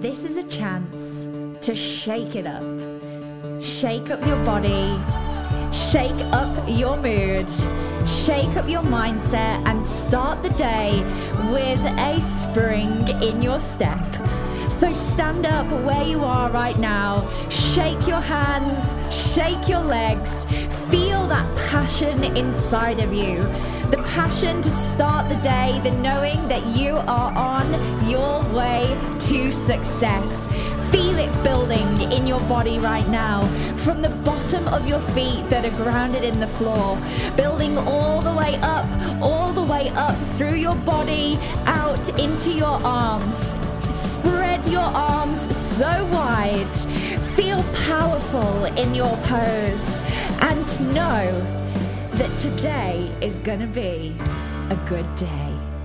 this is a chance to shake it up. Shake up your body, shake up your mood, shake up your mindset, and start the day with a spring in your step. So stand up where you are right now, shake your hands, shake your legs, feel that passion inside of you. The passion to start the day, the knowing that you are on success. Feel it building in your body right now, from the bottom of your feet that are grounded in the floor, building all the way up, all the way up through your body, out into your arms. Spread your arms so wide. Feel powerful in your pose. And know that today is going to be a good day.